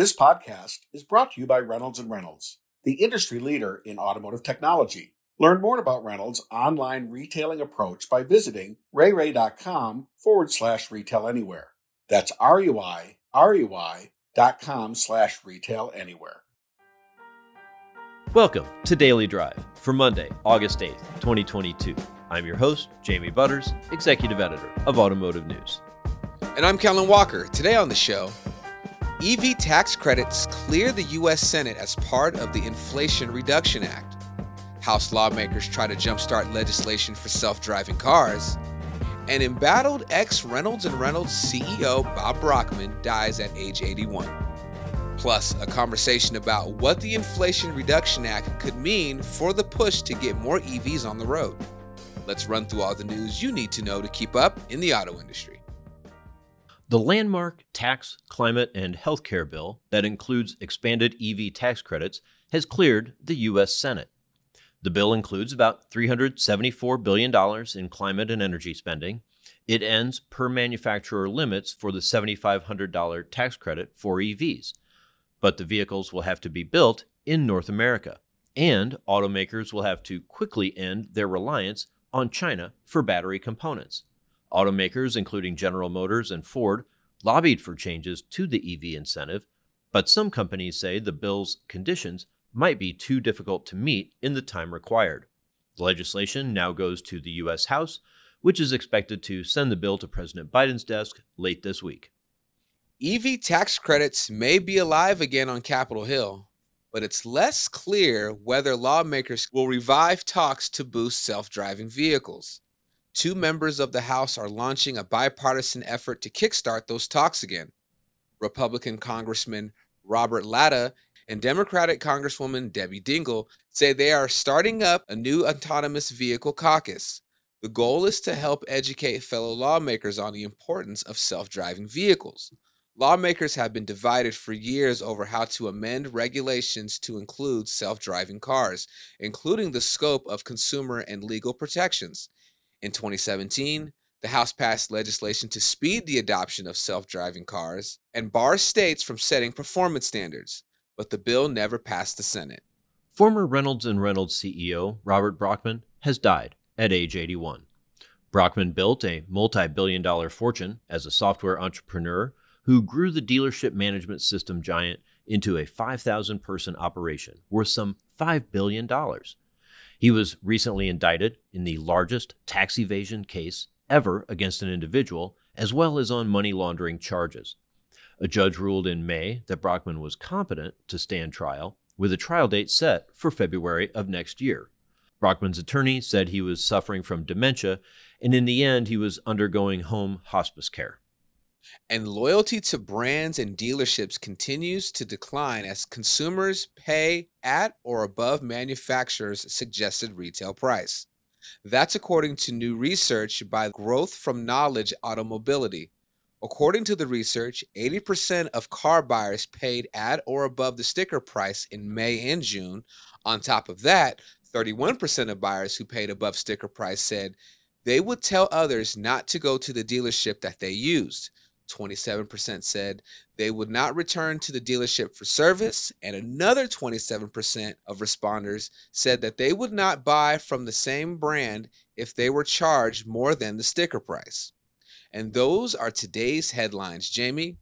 This podcast is brought to you by Reynolds and Reynolds, the industry leader in automotive technology. Learn more about Reynolds' online retailing approach by visiting reyrey.com forward slash retail anywhere. That's R-U-I, R-U-I dot com slash retail anywhere. Welcome to Daily Drive for Monday, August 8th, 2022. I'm your host, Jamie Butters, Executive Editor of Automotive News. And I'm Kellen Walker. Today on the show, EV tax credits clear the U.S. Senate as part of the Inflation Reduction Act. House lawmakers try to jumpstart legislation for self driving cars. And embattled ex Reynolds and Reynolds CEO Bob Brockman dies at age 81. Plus, a conversation about what the Inflation Reduction Act could mean for the push to get more EVs on the road. Let's run through all the news you need to know to keep up in the auto industry. The landmark tax, climate, and healthcare bill that includes expanded EV tax credits has cleared the U.S. Senate. The bill includes about $374 billion in climate and energy spending. It ends per manufacturer limits for the $7,500 tax credit for EVs. But the vehicles will have to be built in North America, and automakers will have to quickly end their reliance on China for battery components. Automakers, including General Motors and Ford, lobbied for changes to the EV incentive, but some companies say the bill's conditions might be too difficult to meet in the time required. The legislation now goes to the U.S. House, which is expected to send the bill to President Biden's desk late this week. EV tax credits may be alive again on Capitol Hill, but it's less clear whether lawmakers will revive talks to boost self driving vehicles. Two members of the House are launching a bipartisan effort to kickstart those talks again. Republican Congressman Robert Latta and Democratic Congresswoman Debbie Dingell say they are starting up a new autonomous vehicle caucus. The goal is to help educate fellow lawmakers on the importance of self driving vehicles. Lawmakers have been divided for years over how to amend regulations to include self driving cars, including the scope of consumer and legal protections. In 2017, the House passed legislation to speed the adoption of self driving cars and bar states from setting performance standards, but the bill never passed the Senate. Former Reynolds and Reynolds CEO Robert Brockman has died at age 81. Brockman built a multi billion dollar fortune as a software entrepreneur who grew the dealership management system giant into a 5,000 person operation worth some $5 billion. He was recently indicted in the largest tax evasion case ever against an individual, as well as on money laundering charges. A judge ruled in May that Brockman was competent to stand trial, with a trial date set for February of next year. Brockman's attorney said he was suffering from dementia, and in the end, he was undergoing home hospice care. And loyalty to brands and dealerships continues to decline as consumers pay at or above manufacturers' suggested retail price. That's according to new research by Growth from Knowledge Automobility. According to the research, 80% of car buyers paid at or above the sticker price in May and June. On top of that, 31% of buyers who paid above sticker price said they would tell others not to go to the dealership that they used. 27% said they would not return to the dealership for service, and another 27% of responders said that they would not buy from the same brand if they were charged more than the sticker price. And those are today's headlines, Jamie.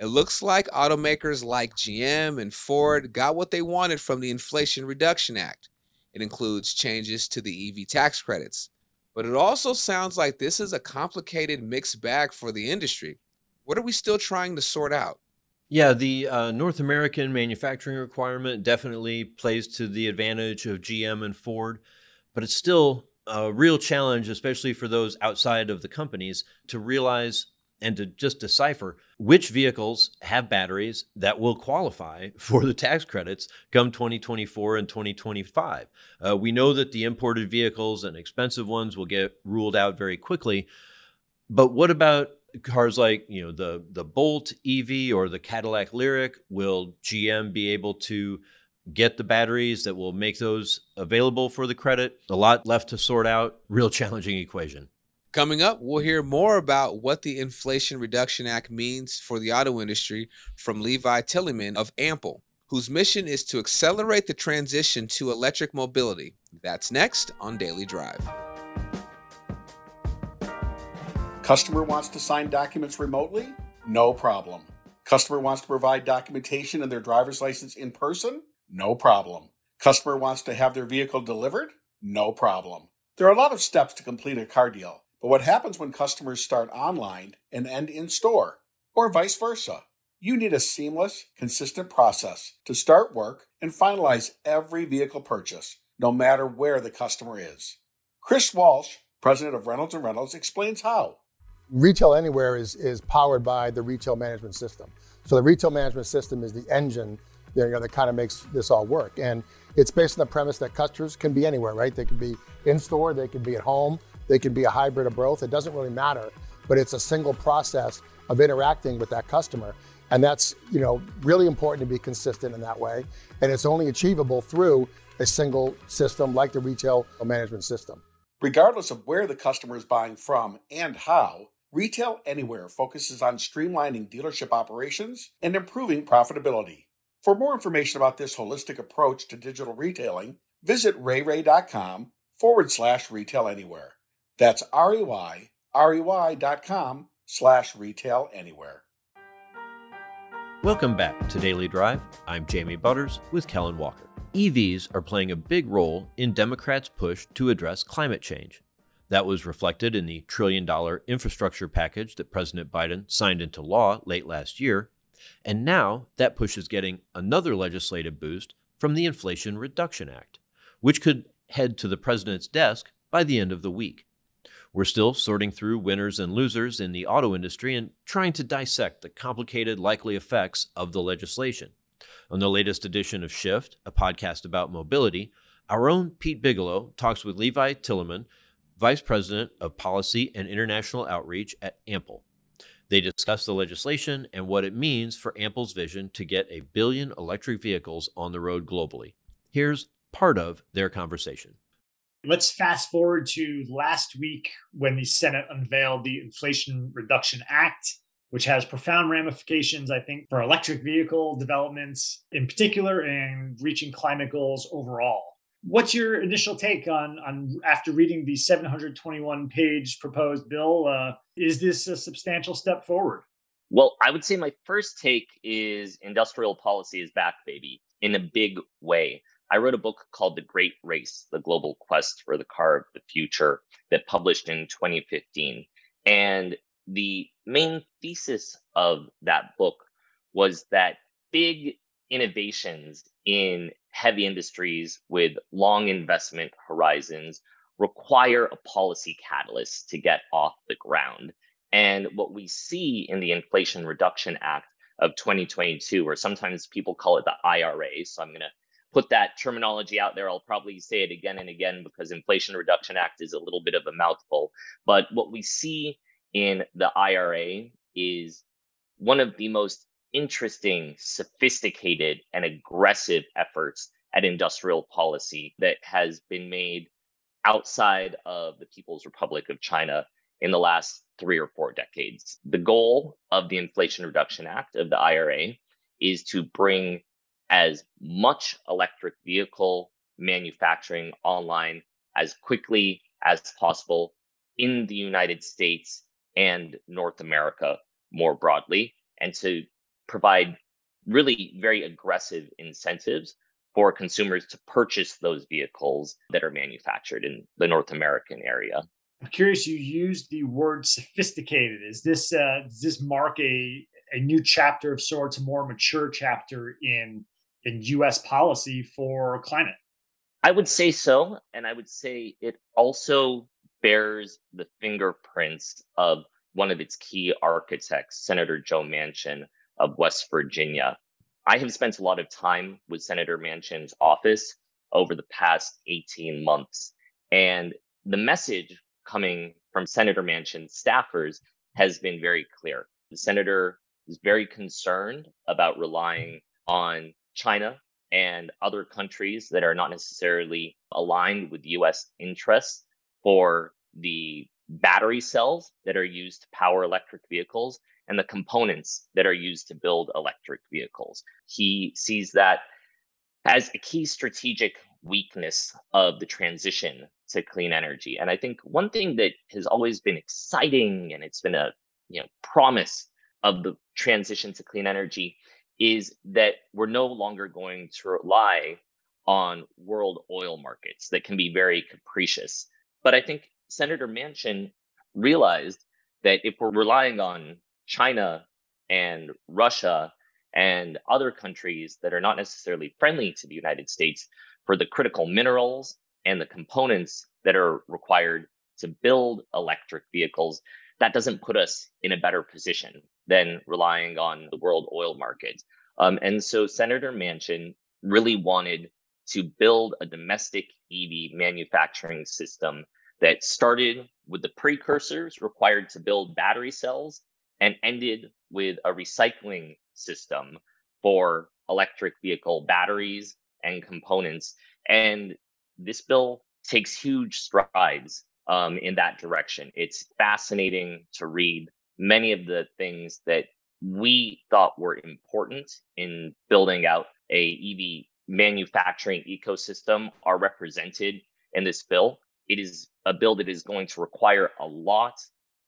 It looks like automakers like GM and Ford got what they wanted from the Inflation Reduction Act. It includes changes to the EV tax credits. But it also sounds like this is a complicated mixed bag for the industry. What are we still trying to sort out? Yeah, the uh, North American manufacturing requirement definitely plays to the advantage of GM and Ford, but it's still a real challenge, especially for those outside of the companies, to realize and to just decipher which vehicles have batteries that will qualify for the tax credits come 2024 and 2025. Uh, we know that the imported vehicles and expensive ones will get ruled out very quickly. But what about cars like you know the the Bolt EV or the Cadillac Lyriq will GM be able to get the batteries that will make those available for the credit? A lot left to sort out. Real challenging equation. Coming up, we'll hear more about what the Inflation Reduction Act means for the auto industry from Levi Tillemann of Ample, whose mission is to accelerate the transition to electric mobility. That's next on Daily Drive. Customer wants to sign documents remotely? No problem. Customer wants to provide documentation and their driver's license in person? No problem. Customer wants to have their vehicle delivered? No problem. There are a lot of steps to complete a car deal, but what happens when customers start online and end in store, or vice versa? You need a seamless, consistent process to start work and finalize every vehicle purchase, no matter where the customer is. Chris Walsh, president of Reynolds Reynolds, explains how. Retail Anywhere is, is powered by the retail management system. So the retail management system is the engine that, you know, that kind of makes this all work. And it's based on the premise that customers can be anywhere, right? They can be in store, they can be at home, they can be a hybrid of both. It doesn't really matter, but it's a single process of interacting with that customer. And that's, you know, really important to be consistent in that way. And it's only achievable through a single system like the retail management system. Regardless of where the customer is buying from and how, Retail Anywhere focuses on streamlining dealership operations and improving profitability. For more information about this holistic approach to digital retailing, visit reyrey.com forward slash retail anywhere. That's R E Y, R E Y dot com slash retail anywhere. Welcome back to Daily Drive. I'm Jamie Butters with Kellen Walker. EVs are playing a big role in Democrats' push to address climate change. That was reflected in the trillion dollar infrastructure package that President Biden signed into law late last year. And now that push is getting another legislative boost from the Inflation Reduction Act, which could head to the president's desk by the end of the week. We're still sorting through winners and losers in the auto industry and trying to dissect the complicated likely effects of the legislation. On the latest edition of Shift, a podcast about mobility, our own Pete Bigelow talks with Levi Tillemann Vice President of Policy and International Outreach at Ample. They discuss the legislation and what it means for Ample's vision to get a billion electric vehicles on the road globally. Here's part of their conversation. Let's fast forward to last week when the Senate unveiled the Inflation Reduction Act, which has profound ramifications, I think, for electric vehicle developments in particular and reaching climate goals overall. What's your initial take on on after reading the 721 page proposed bill? Uh, is this a substantial step forward? Well, I would say my first take is industrial policy is back, baby, in a big way. I wrote a book called The Great Race The Global Quest for the Car of the Future that published in 2015. And the main thesis of that book was that big innovations in heavy industries with long investment horizons require a policy catalyst to get off the ground. And what we see in the Inflation Reduction Act of 2022, or sometimes people call it the IRA. So I'm going to put that terminology out there. I'll probably say it again and again because Inflation Reduction Act is a little bit of a mouthful. But what we see in the IRA is one of the most interesting, sophisticated, and aggressive efforts at industrial policy that has been made outside of the People's Republic of China in the last three or four decades. The goal of the Inflation Reduction Act of the IRA is to bring as much electric vehicle manufacturing online as quickly as possible in the United States and North America more broadly, and to provide really very aggressive incentives for consumers to purchase those vehicles that are manufactured in the North American area. I'm curious. You used the word sophisticated. Is this uh, does this mark a a new chapter of sorts, a more mature chapter in in U.S. policy for climate? I would say so, and I would say it also bears the fingerprints of one of its key architects, Senator Joe Manchin, of West Virginia. I have spent a lot of time with Senator Manchin's office over the past 18 months. And the message coming from Senator Manchin's staffers has been very clear. The senator is very concerned about relying on China and other countries that are not necessarily aligned with US interests for the battery cells that are used to power electric vehicles and the components that are used to build electric vehicles. He sees that as a key strategic weakness of the transition to clean energy. And I think one thing that has always been exciting and it's been a you know promise of the transition to clean energy is that we're no longer going to rely on world oil markets that can be very capricious. But I think Senator Manchin realized that if we're relying on China and Russia and other countries that are not necessarily friendly to the United States for the critical minerals and the components that are required to build electric vehicles, that doesn't put us in a better position than relying on the world oil market. Um, and so Senator Manchin really wanted to build a domestic EV manufacturing system that started with the precursors required to build battery cells and ended with a recycling system for electric vehicle batteries and components. And this bill takes huge strides um, in that direction. It's fascinating to read many of the things that we thought were important in building out a EV manufacturing ecosystem are represented in this bill. It is a bill that is going to require a lot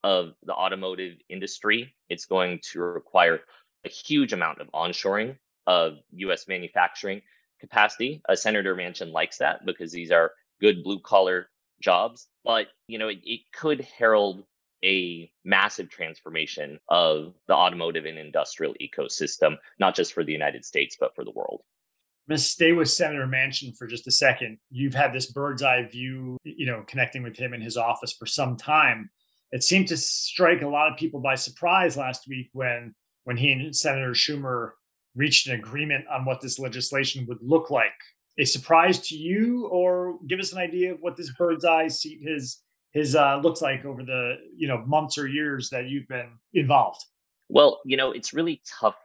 of the automotive industry. It's going to require a huge amount of onshoring of US manufacturing capacity. Uh, Senator Manchin likes that because these are good blue collar jobs. But, you know, it, it could herald a massive transformation of the automotive and industrial ecosystem, not just for the United States, but for the world. Let's stay with Senator Manchin for just a second. You've had this bird's eye view, you know, connecting with him in his office for some time. It seemed to strike a lot of people by surprise last week when when he and Senator Schumer reached an agreement on what this legislation would look like. A surprise to you, or give us an idea of what this bird's eye seat his his uh, looks like over the you know months or years that you've been involved. Well, you know, it's really tough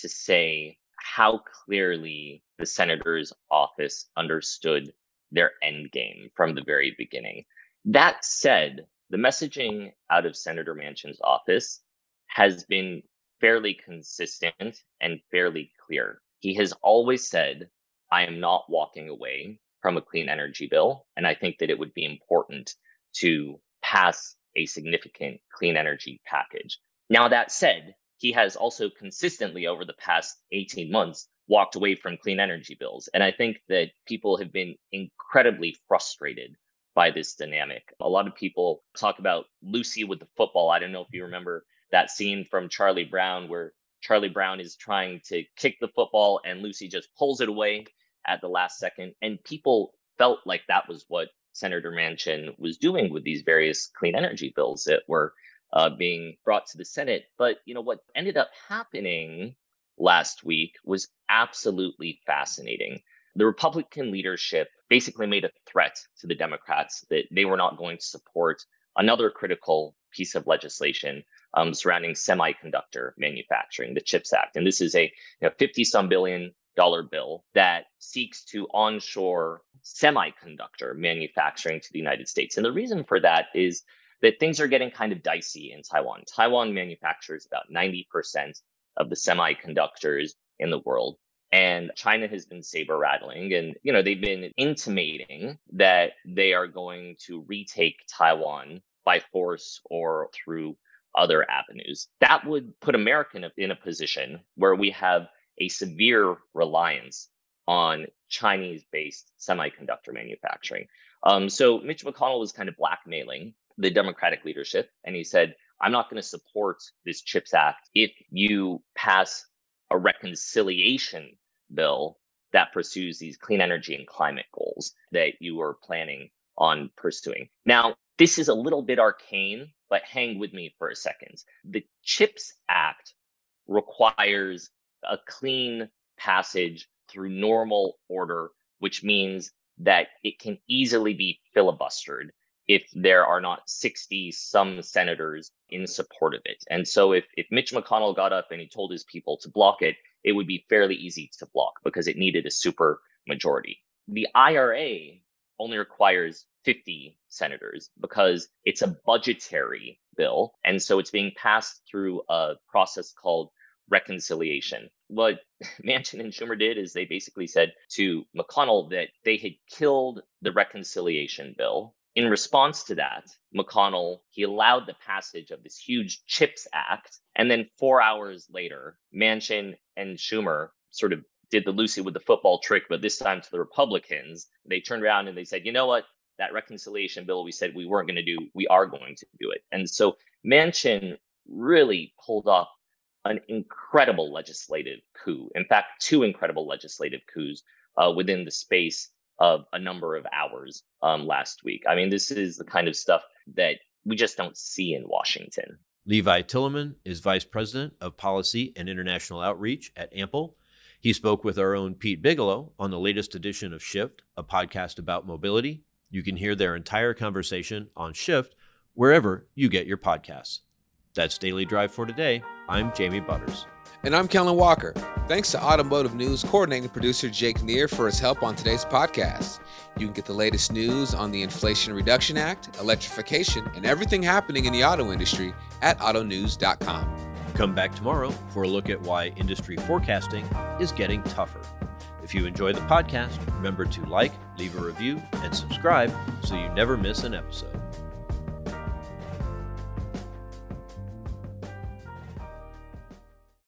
to say how clearly the senator's office understood their end game from the very beginning. That said, the messaging out of Senator Manchin's office has been fairly consistent and fairly clear. He has always said, I am not walking away from a clean energy bill. And I think that it would be important to pass a significant clean energy package. Now, that said, he has also consistently over the past 18 months walked away from clean energy bills. And I think that people have been incredibly frustrated by this dynamic. A lot of people talk about Lucy with the football. I don't know if you remember that scene from Charlie Brown where Charlie Brown is trying to kick the football and Lucy just pulls it away at the last second. And people felt like that was what Senator Manchin was doing with these various clean energy bills that were uh, being brought to the Senate. But you know what ended up happening last week was absolutely fascinating. The Republican leadership basically made a threat to the Democrats that they were not going to support another critical piece of legislation um, surrounding semiconductor manufacturing, the CHIPS Act. And this is a you know, 50 some billion dollar bill that seeks to onshore semiconductor manufacturing to the United States. And the reason for that is that things are getting kind of dicey in Taiwan. Taiwan manufactures about 90% of the semiconductors in the world. And China has been saber rattling and, you know, they've been intimating that they are going to retake Taiwan by force or through other avenues. That would put America in a, position where we have a severe reliance on Chinese based semiconductor manufacturing. Um, so Mitch McConnell was kind of blackmailing the Democratic leadership, and he said, I'm not going to support this CHIPS Act if you pass a reconciliation bill that pursues these clean energy and climate goals that you are planning on pursuing. Now, this is a little bit arcane, but hang with me for a second. The CHIPS Act requires a clean passage through normal order, which means that it can easily be filibustered if there are not 60 some senators in support of it. And so if, if Mitch McConnell got up and he told his people to block it, it would be fairly easy to block because it needed a super majority. The IRA only requires 50 senators because it's a budgetary bill. And so it's being passed through a process called reconciliation. What Manchin and Schumer did is they basically said to McConnell that they had killed the reconciliation bill. In response to that, McConnell, he allowed the passage of this huge CHIPS Act. And then four hours later, Manchin and Schumer sort of did the Lucy with the football trick, but this time to the Republicans. They turned around and they said, you know what? That reconciliation bill we said we weren't going to do, we are going to do it. And so Manchin really pulled off an incredible legislative coup. In fact, two incredible legislative coups uh, within the space of a number of hours um, last week. I mean, this is the kind of stuff that we just don't see in Washington. Levi Tillemann is Vice President of Policy and International Outreach at Ample. He spoke with our own Pete Bigelow on the latest edition of Shift, a podcast about mobility. You can hear their entire conversation on Shift wherever you get your podcasts. That's Daily Drive for today. I'm Jamie Butters. And I'm Kellen Walker. Thanks to Automotive News coordinating producer Jake Neer for his help on today's podcast. You can get the latest news on the Inflation Reduction Act, electrification, and everything happening in the auto industry at autonews.com. Come back tomorrow for a look at why industry forecasting is getting tougher. If you enjoy the podcast, remember to like, leave a review, and subscribe so you never miss an episode.